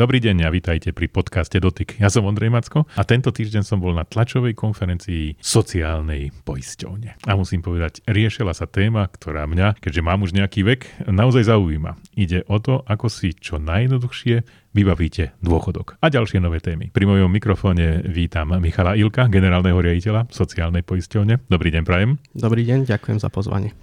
Dobrý deň a vítajte pri podcaste Dotyk. Ja som Ondrej Macko a tento týždeň som bol na tlačovej konferencii sociálnej poisťovne. A musím povedať, riešila sa téma, ktorá mňa, keďže mám už nejaký vek, naozaj zaujíma. Ide o to, ako si čo najjednoduchšie vybavíte dôchodok a ďalšie nové témy. Pri mojom mikrofóne vítam Michala Ilka, generálneho riaditeľa sociálnej poisťovne. Dobrý deň, Prajem. Dobrý deň, ďakujem za pozvanie.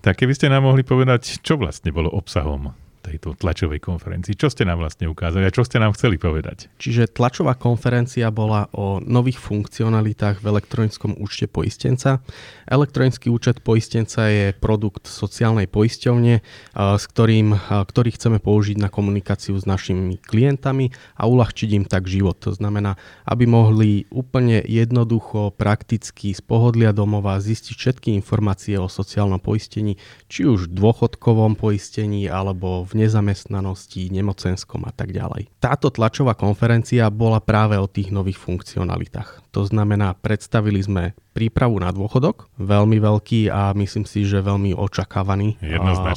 Tak keby ste nám mohli povedať, čo vlastne bolo obsahom tejto tlačovej konferencii. Čo ste nám vlastne ukázali a čo ste nám chceli povedať? Čiže tlačová konferencia bola o nových funkcionalitách v elektronickom účte poistenca. Elektronický účet poistenca je produkt sociálnej poisťovne, s ktorým, ktorý chceme použiť na komunikáciu s našimi klientami a uľahčiť im tak život. To znamená, aby mohli úplne jednoducho, prakticky z pohodlia domova zistiť všetky informácie o sociálnom poistení, či už dôchodkovom poistení alebo v nezamestnanosti, nemocenskom a tak ďalej. Táto tlačová konferencia bola práve o tých nových funkcionalitách. To znamená, predstavili sme prípravu na dôchodok, veľmi veľký a myslím si, že veľmi očakávaný,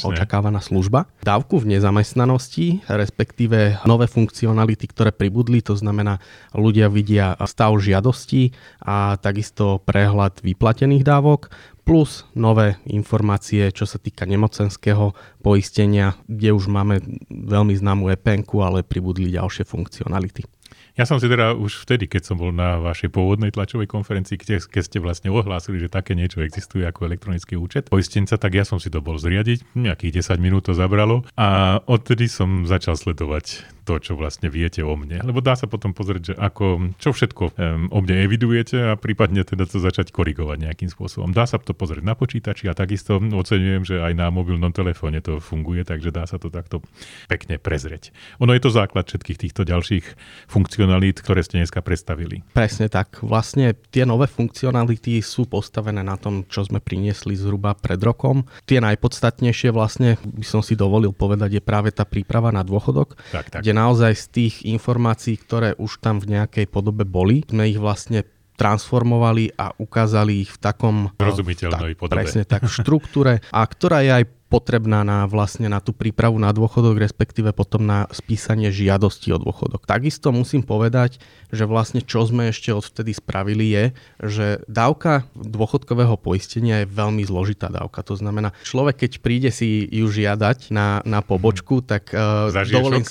očakávaná služba. Dávku v nezamestnanosti, respektíve nové funkcionality, ktoré pribudli, to znamená, ľudia vidia stav žiadosti a takisto prehľad vyplatených dávok, plus nové informácie, čo sa týka nemocenského poistenia, kde už máme veľmi známu EPN, ale pribudli ďalšie funkcionality. Ja som si teda už vtedy, keď som bol na vašej pôvodnej tlačovej konferencii, keď, keď ste vlastne ohlásili, že také niečo existuje ako elektronický účet poistenca, tak ja som si to bol zriadiť, nejakých 10 minút to zabralo a odtedy som začal sledovať to, čo vlastne viete o mne. Lebo dá sa potom pozrieť, že ako, čo všetko um, o mne evidujete a prípadne teda to začať korigovať nejakým spôsobom. Dá sa to pozrieť na počítači a takisto oceňujem, že aj na mobilnom telefóne to funguje, takže dá sa to takto pekne prezrieť. Ono je to základ všetkých týchto ďalších funkcionalít, ktoré ste dneska predstavili. Presne tak. Vlastne tie nové funkcionality sú postavené na tom, čo sme priniesli zhruba pred rokom. Tie najpodstatnejšie vlastne, by som si dovolil povedať, je práve tá príprava na dôchodok, tak, tak. kde naozaj z tých informácií, ktoré už tam v nejakej podobe boli, sme ich vlastne transformovali a ukázali ich v takom... Rozumiteľnej podobe. Presne tak, v štruktúre a ktorá je aj potrebná na, vlastne na tú prípravu na dôchodok, respektíve potom na spísanie žiadosti o dôchodok. Takisto musím povedať, že vlastne čo sme ešte odvtedy spravili je, že dávka dôchodkového poistenia je veľmi zložitá dávka. To znamená, človek keď príde si ju žiadať na, na pobočku, tak uh, dovolím,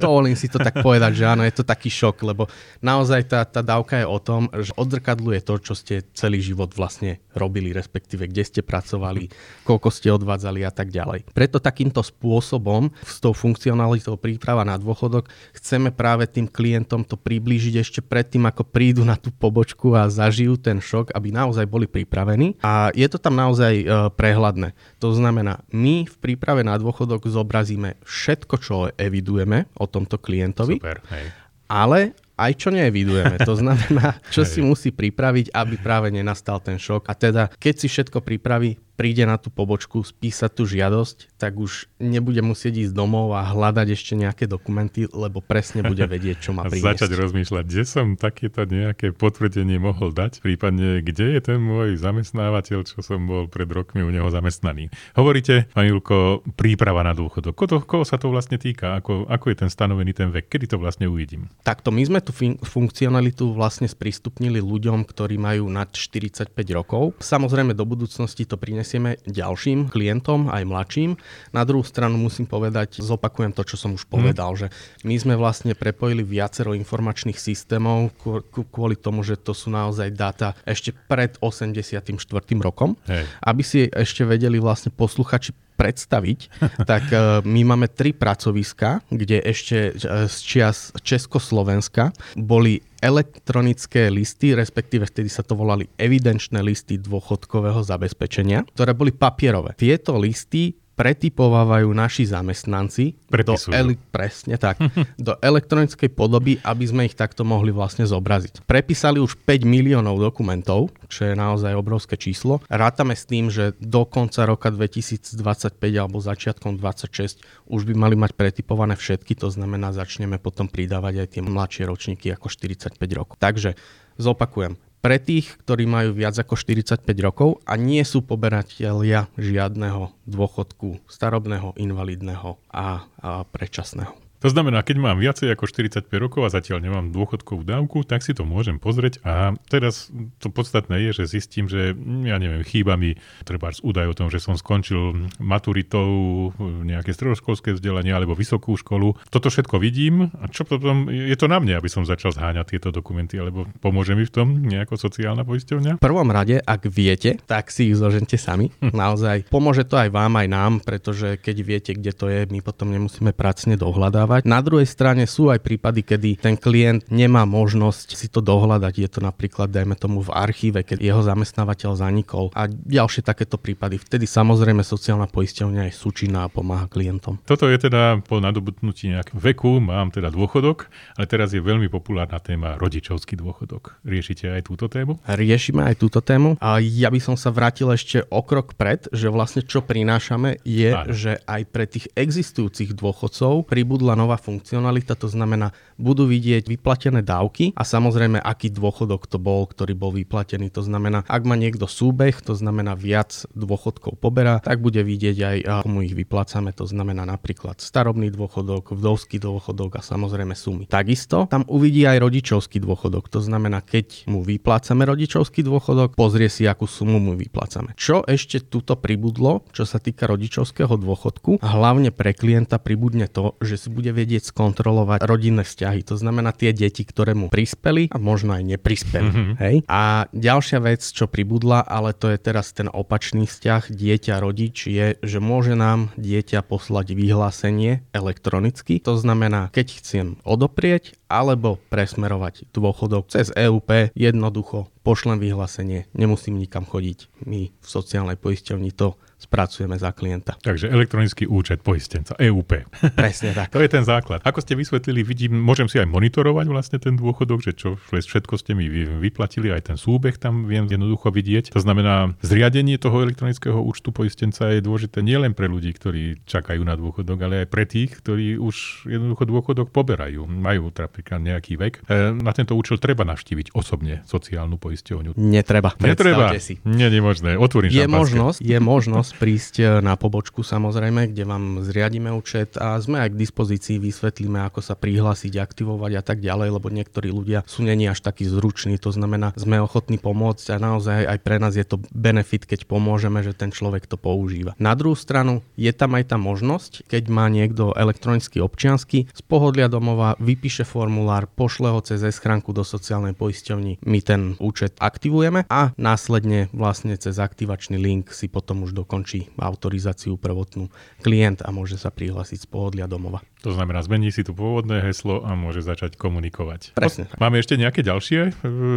dovolím si to tak povedať, že áno, je to taký šok, lebo naozaj tá, tá dávka je o tom, že odzrkadluje to, čo ste celý život vlastne robili, respektíve kde ste pracovali, koľko ste odvádzali a tak tak ďalej. Preto takýmto spôsobom s tou funkcionalitou príprava na dôchodok chceme práve tým klientom to priblížiť ešte predtým, ako prídu na tú pobočku a zažijú ten šok, aby naozaj boli pripravení. A je to tam naozaj e, prehľadné. To znamená, my v príprave na dôchodok zobrazíme všetko, čo evidujeme o tomto klientovi. Super, hej. Ale aj čo neevidujeme. To znamená, čo si musí pripraviť, aby práve nenastal ten šok. A teda, keď si všetko pripraví, príde na tú pobočku spísať tú žiadosť, tak už nebude musieť ísť domov a hľadať ešte nejaké dokumenty, lebo presne bude vedieť, čo má priniesť. Začať rozmýšľať, kde som takéto nejaké potvrdenie mohol dať, prípadne kde je ten môj zamestnávateľ, čo som bol pred rokmi u neho zamestnaný. Hovoríte, pani Julko, príprava na dôchodok. Koho, koho sa to vlastne týka? Ako, ako je ten stanovený ten vek? Kedy to vlastne uvidím? Takto my sme tú fun- funkcionalitu vlastne sprístupnili ľuďom, ktorí majú nad 45 rokov. Samozrejme do budúcnosti to prinesie prinesieme ďalším klientom, aj mladším. Na druhú stranu musím povedať, zopakujem to, čo som už povedal, hmm. že my sme vlastne prepojili viacero informačných systémov kvôli tomu, že to sú naozaj dáta ešte pred 84. rokom, Hej. aby si ešte vedeli vlastne posluchači predstaviť, tak e, my máme tri pracoviska, kde ešte e, z čias Československa boli elektronické listy, respektíve vtedy sa to volali evidenčné listy dôchodkového zabezpečenia, ktoré boli papierové. Tieto listy pretypovávajú naši zamestnanci do, ele- presne tak, do elektronickej podoby, aby sme ich takto mohli vlastne zobraziť. Prepísali už 5 miliónov dokumentov, čo je naozaj obrovské číslo. Rátame s tým, že do konca roka 2025 alebo začiatkom 26 už by mali mať pretypované všetky, to znamená začneme potom pridávať aj tie mladšie ročníky ako 45 rokov. Takže zopakujem, pre tých, ktorí majú viac ako 45 rokov a nie sú poberatelia žiadneho dôchodku starobného, invalidného a, a predčasného. To znamená, keď mám viacej ako 45 rokov a zatiaľ nemám dôchodkovú dávku, tak si to môžem pozrieť a teraz to podstatné je, že zistím, že ja neviem, chýba mi treba údaj o tom, že som skončil maturitou nejaké stredoškolské vzdelanie alebo vysokú školu. Toto všetko vidím a čo potom, je to na mne, aby som začal zháňať tieto dokumenty, alebo pomôže mi v tom nejako sociálna poisťovňa? V prvom rade, ak viete, tak si ich zložente sami. Hm. Naozaj pomôže to aj vám, aj nám, pretože keď viete, kde to je, my potom nemusíme pracne dohľadať dodávať. Na druhej strane sú aj prípady, kedy ten klient nemá možnosť si to dohľadať. Je to napríklad, dajme tomu, v archíve, keď jeho zamestnávateľ zanikol a ďalšie takéto prípady. Vtedy samozrejme sociálna poisťovňa je súčinná a pomáha klientom. Toto je teda po nadobudnutí nejakého veku, mám teda dôchodok, ale teraz je veľmi populárna téma rodičovský dôchodok. Riešite aj túto tému? Riešime aj túto tému. A ja by som sa vrátil ešte o krok pred, že vlastne čo prinášame je, Áno. že aj pre tých existujúcich dôchodcov pribudla nová funkcionalita, to znamená, budú vidieť vyplatené dávky a samozrejme, aký dôchodok to bol, ktorý bol vyplatený. To znamená, ak má niekto súbeh, to znamená viac dôchodkov poberá, tak bude vidieť aj, komu ich vyplácame. To znamená napríklad starobný dôchodok, vdovský dôchodok a samozrejme sumy. Takisto tam uvidí aj rodičovský dôchodok. To znamená, keď mu vyplácame rodičovský dôchodok, pozrie si, akú sumu mu vyplácame. Čo ešte tuto pribudlo, čo sa týka rodičovského dôchodku, a hlavne pre klienta pribudne to, že si bude bude vedieť skontrolovať rodinné vzťahy. To znamená tie deti, ktoré mu prispeli a možno aj neprispeli. Mm-hmm. Hej? A ďalšia vec, čo pribudla, ale to je teraz ten opačný vzťah dieťa-rodič, je, že môže nám dieťa poslať vyhlásenie elektronicky. To znamená, keď chcem odoprieť alebo presmerovať dôchodok cez EUP, jednoducho pošlem vyhlásenie, nemusím nikam chodiť. My v sociálnej poisťovni to spracujeme za klienta. Takže elektronický účet poistenca, EUP. Presne tak. to je ten základ. Ako ste vysvetlili, vidím, môžem si aj monitorovať vlastne ten dôchodok, že čo všetko ste mi vyplatili, aj ten súbeh tam viem jednoducho vidieť. To znamená, zriadenie toho elektronického účtu poistenca je dôležité nielen pre ľudí, ktorí čakajú na dôchodok, ale aj pre tých, ktorí už jednoducho dôchodok poberajú, majú napríklad nejaký vek. E, na tento účel treba navštíviť osobne sociálnu poisťovňu. Netreba. Netreba. Si. Nie, nie možné. Otvorím je možnosť, je možnosť možnosť prísť e, na pobočku samozrejme, kde vám zriadíme účet a sme aj k dispozícii, vysvetlíme, ako sa prihlásiť, aktivovať a tak ďalej, lebo niektorí ľudia sú není až takí zruční, to znamená, sme ochotní pomôcť a naozaj aj pre nás je to benefit, keď pomôžeme, že ten človek to používa. Na druhú stranu je tam aj tá možnosť, keď má niekto elektronický občiansky, z pohodlia domova vypíše formulár, pošle ho cez schránku do sociálnej poisťovni, my ten účet aktivujeme a následne vlastne cez aktivačný link si potom už dokončí autorizáciu prvotnú klient a môže sa prihlásiť z pohodlia domova. To znamená, zmení si tu pôvodné heslo a môže začať komunikovať. Presne. Máme ešte nejaké ďalšie e,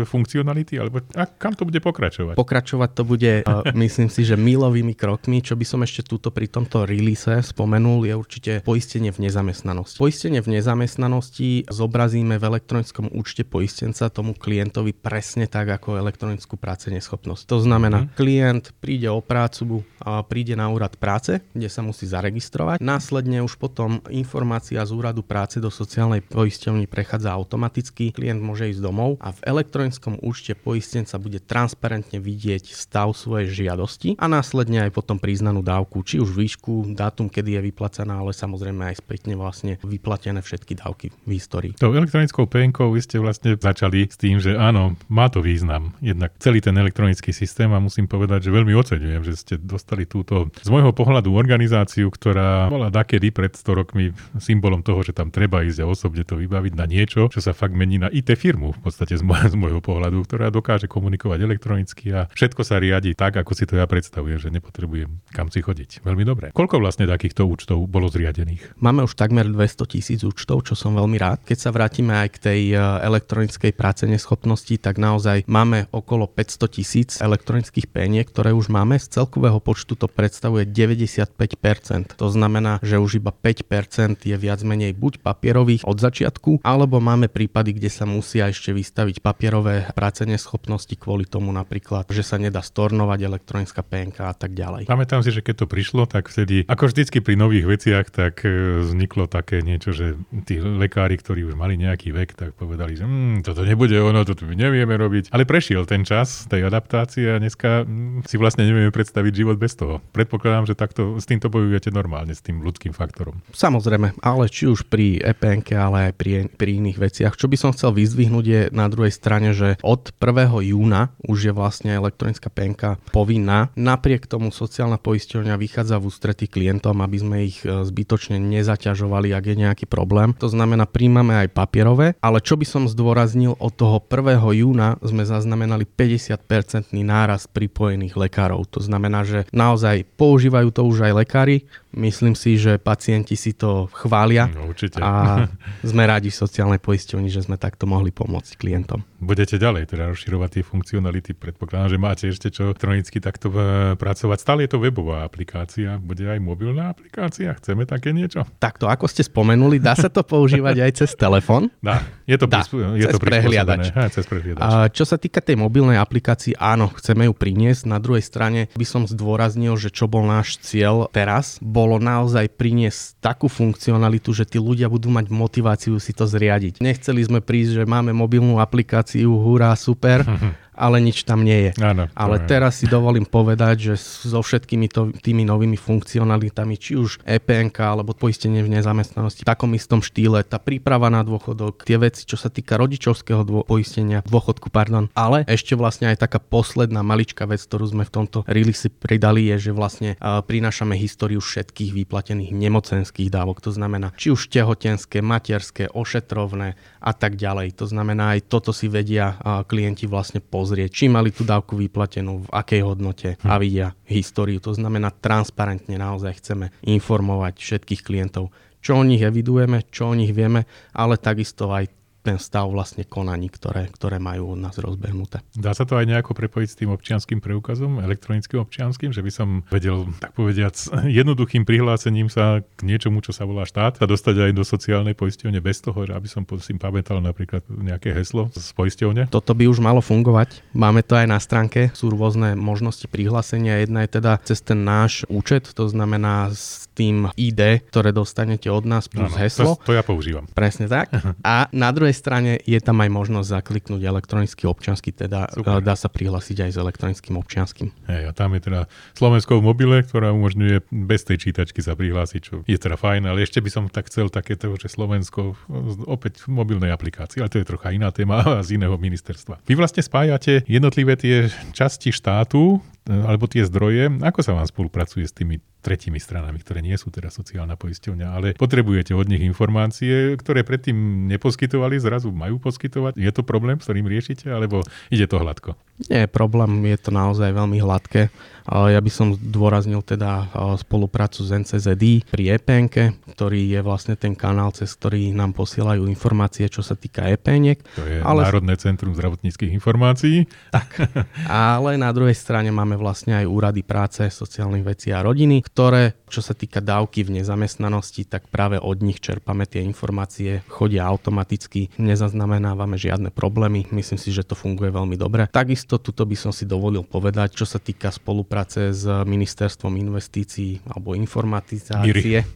funkcionality, alebo a kam to bude pokračovať? Pokračovať to bude, e, myslím si, že milovými krokmi. Čo by som ešte túto pri tomto release spomenul, je určite poistenie v nezamestnanosti. Poistenie v nezamestnanosti zobrazíme v elektronickom účte poistenca tomu klientovi presne tak, ako elektronickú práce neschopnosť. To znamená, mm. klient príde o prácu, príde na úrad práce, kde sa musí zaregistrovať. Následne už potom informácia informácia z úradu práce do sociálnej poisťovny prechádza automaticky, klient môže ísť domov a v elektronickom účte poistenca bude transparentne vidieť stav svojej žiadosti a následne aj potom priznanú dávku, či už výšku, dátum, kedy je vyplacená, ale samozrejme aj spätne vlastne vyplatené všetky dávky v histórii. Tou elektronickou penkou vy ste vlastne začali s tým, že áno, má to význam. Jednak celý ten elektronický systém a musím povedať, že veľmi oceňujem, že ste dostali túto z môjho pohľadu organizáciu, ktorá bola dakedy pred 100 rokmi symbolom toho, že tam treba ísť a osobne to vybaviť na niečo, čo sa fakt mení na IT firmu v podstate z, môjho, z môjho pohľadu, ktorá dokáže komunikovať elektronicky a všetko sa riadi tak, ako si to ja predstavujem, že nepotrebujem kam si chodiť. Veľmi dobre. Koľko vlastne takýchto účtov bolo zriadených? Máme už takmer 200 tisíc účtov, čo som veľmi rád. Keď sa vrátime aj k tej e, elektronickej práce neschopnosti, tak naozaj máme okolo 500 tisíc elektronických peniek, ktoré už máme. Z celkového počtu to predstavuje 95%. To znamená, že už iba 5% je viac menej buď papierových od začiatku, alebo máme prípady, kde sa musia ešte vystaviť papierové práce neschopnosti kvôli tomu napríklad, že sa nedá stornovať elektronická PNK a tak ďalej. Pamätám si, že keď to prišlo, tak vtedy, ako vždycky pri nových veciach, tak e, vzniklo také niečo, že tí lekári, ktorí už mali nejaký vek, tak povedali, že mm, toto nebude ono, toto my nevieme robiť. Ale Ale prešiel ten čas tej adaptácie a dneska mm, si vlastne nevieme predstaviť život bez toho. Predpokladám, že takto s týmto bojujete normálne, s tým ľudským faktorom. Samozrejme, ale či už pri EPN, ale aj pri, pri iných veciach. Čo by som chcel vyzdvihnúť je na druhej strane, že od 1. júna už je vlastne elektronická penka povinná. Napriek tomu sociálna poisťovňa vychádza v ústretí klientom, aby sme ich e, zbytočne nezaťažovali, ak je nejaký problém. To znamená, príjmame aj papierové, ale čo by som zdôraznil, od toho 1. júna sme zaznamenali 50-percentný náraz pripojených lekárov. To znamená, že naozaj používajú to už aj lekári, Myslím si, že pacienti si to chvália no, určite. a sme radi v sociálnej poisťovni, že sme takto mohli pomôcť klientom. Budete ďalej teda rozširovať tie funkcionality. Predpokladám, že máte ešte čo elektronicky takto e, pracovať. Stále je to webová aplikácia, bude aj mobilná aplikácia. Chceme také niečo? Takto, ako ste spomenuli, dá sa to používať aj cez telefón? Dá, je to, dá, prispú- je cez to prehliadač. Ha, cez prehliadač. A čo sa týka tej mobilnej aplikácii, áno, chceme ju priniesť. Na druhej strane by som zdôraznil, že čo bol náš cieľ teraz, bolo naozaj priniesť takú funkcionalitu, že tí ľudia budú mať motiváciu si to zriadiť. Nechceli sme prísť, že máme mobilnú aplikáciu, hurá, super, ale nič tam nie je. Áno, ale je. teraz si dovolím povedať, že so všetkými to, tými novými funkcionalitami, či už EPN alebo poistenie v nezamestnanosti, v takom istom štýle, tá príprava na dôchodok, tie veci, čo sa týka rodičovského dô, poistenia, dôchodku, pardon, ale ešte vlastne aj taká posledná maličká vec, ktorú sme v tomto release pridali, je, že vlastne uh, prinášame históriu všetkých vyplatených nemocenských dávok. To znamená, či už tehotenské, materské, ošetrovné a tak ďalej. To znamená, aj toto si vedia uh, klienti vlastne pozrieť pozrieť, či mali tú dávku vyplatenú, v akej hodnote a hm. vidia históriu. To znamená, transparentne naozaj chceme informovať všetkých klientov, čo o nich evidujeme, čo o nich vieme, ale takisto aj ten stav vlastne konaní, ktoré, ktoré majú od nás rozbehnuté. Dá sa to aj nejako prepojiť s tým občianským preukazom, elektronickým občianským, že by som vedel, tak povediac, jednoduchým prihlásením sa k niečomu, čo sa volá štát, a dostať aj do sociálnej poisťovne bez toho, že aby som si pamätal napríklad nejaké heslo z poisťovne? Toto by už malo fungovať. Máme to aj na stránke, sú rôzne možnosti prihlásenia. Jedna je teda cez ten náš účet, to znamená s tým ID, ktoré dostanete od nás plus ano, heslo. To, to ja používam. Presne tak. A na druhej strane je tam aj možnosť zakliknúť elektronický občiansky, teda Super. dá sa prihlásiť aj s elektronickým občianským. Hej, a tam je teda Slovensko v mobile, ktorá umožňuje bez tej čítačky sa prihlásiť, čo je teda fajn, ale ešte by som tak chcel takéto, že Slovensko opäť v mobilnej aplikácii, ale to je trocha iná téma z iného ministerstva. Vy vlastne spájate jednotlivé tie časti štátu, alebo tie zdroje, ako sa vám spolupracuje s tými tretími stranami, ktoré nie sú teda sociálna poisťovňa, ale potrebujete od nich informácie, ktoré predtým neposkytovali, zrazu majú poskytovať. Je to problém, s ktorým riešite, alebo ide to hladko? Nie problém, je to naozaj veľmi hladké. Ja by som dôraznil teda spoluprácu s NCZD pri EPN, ktorý je vlastne ten kanál, cez ktorý nám posielajú informácie, čo sa týka EPN. To je ale... Národné centrum zdravotníckých informácií. Tak. Ale na druhej strane máme vlastne aj úrady práce, sociálnych vecí a rodiny, ktoré, čo sa týka dávky v nezamestnanosti, tak práve od nich čerpame tie informácie, chodia automaticky, nezaznamenávame žiadne problémy, myslím si, že to funguje veľmi dobre. Takisto tuto by som si dovolil povedať, čo sa týka spolupráce s Ministerstvom investícií alebo informatizácie.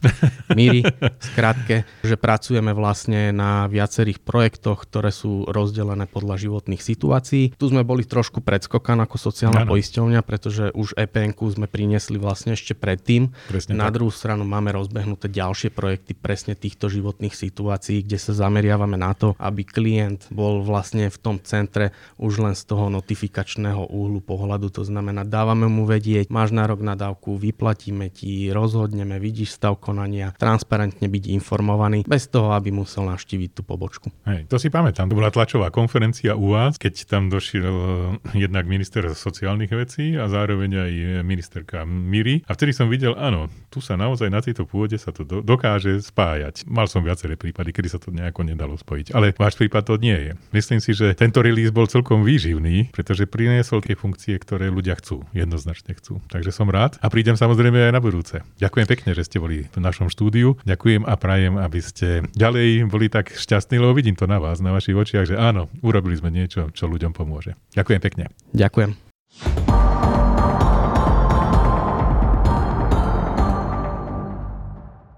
Míry. skrátke, že pracujeme vlastne na viacerých projektoch, ktoré sú rozdelené podľa životných situácií. Tu sme boli trošku predskokan ako sociálna ano. poisťovňa, pretože už EPN sme priniesli vlastne ešte predtým. Presne Na tak. druhú stranu máme rozbehnuté ďalšie projekty presne týchto životných situácií, kde sa zameriavame na to, aby klient bol vlastne v tom centre už len z toho notifikačného úhlu pohľadu. To znamená, dávame mu vedieť, máš nárok na dávku, vyplatíme ti, rozhodneme, vidíš stav konania, transparentne byť informovaný, bez toho, aby musel navštíviť tú pobočku. Hej, to si pamätám, to bola tlačová konferencia u vás, keď tam došiel eh, jednak minister sociálnych vecí a zároveň aj ministerka Miri. A vtedy som videl, áno, tu sa naozaj na tejto pôde sa to do, dokáže spájať. Mal som viaceré prípady, kedy sa to nejako nedalo spojiť. Ale váš prípad to nie je. Myslím si, že tento release bol celkom výživný, pretože priniesol tie funkcie, ktoré ľudia chcú, jednoznačne chcú. Takže som rád a prídem samozrejme aj na budúce. Ďakujem pekne, že ste boli v našom štúdiu. Ďakujem a prajem, aby ste ďalej boli tak šťastní, lebo vidím to na vás, na vašich očiach, že áno, urobili sme niečo, čo ľuďom pomôže. Ďakujem pekne. Ďakujem.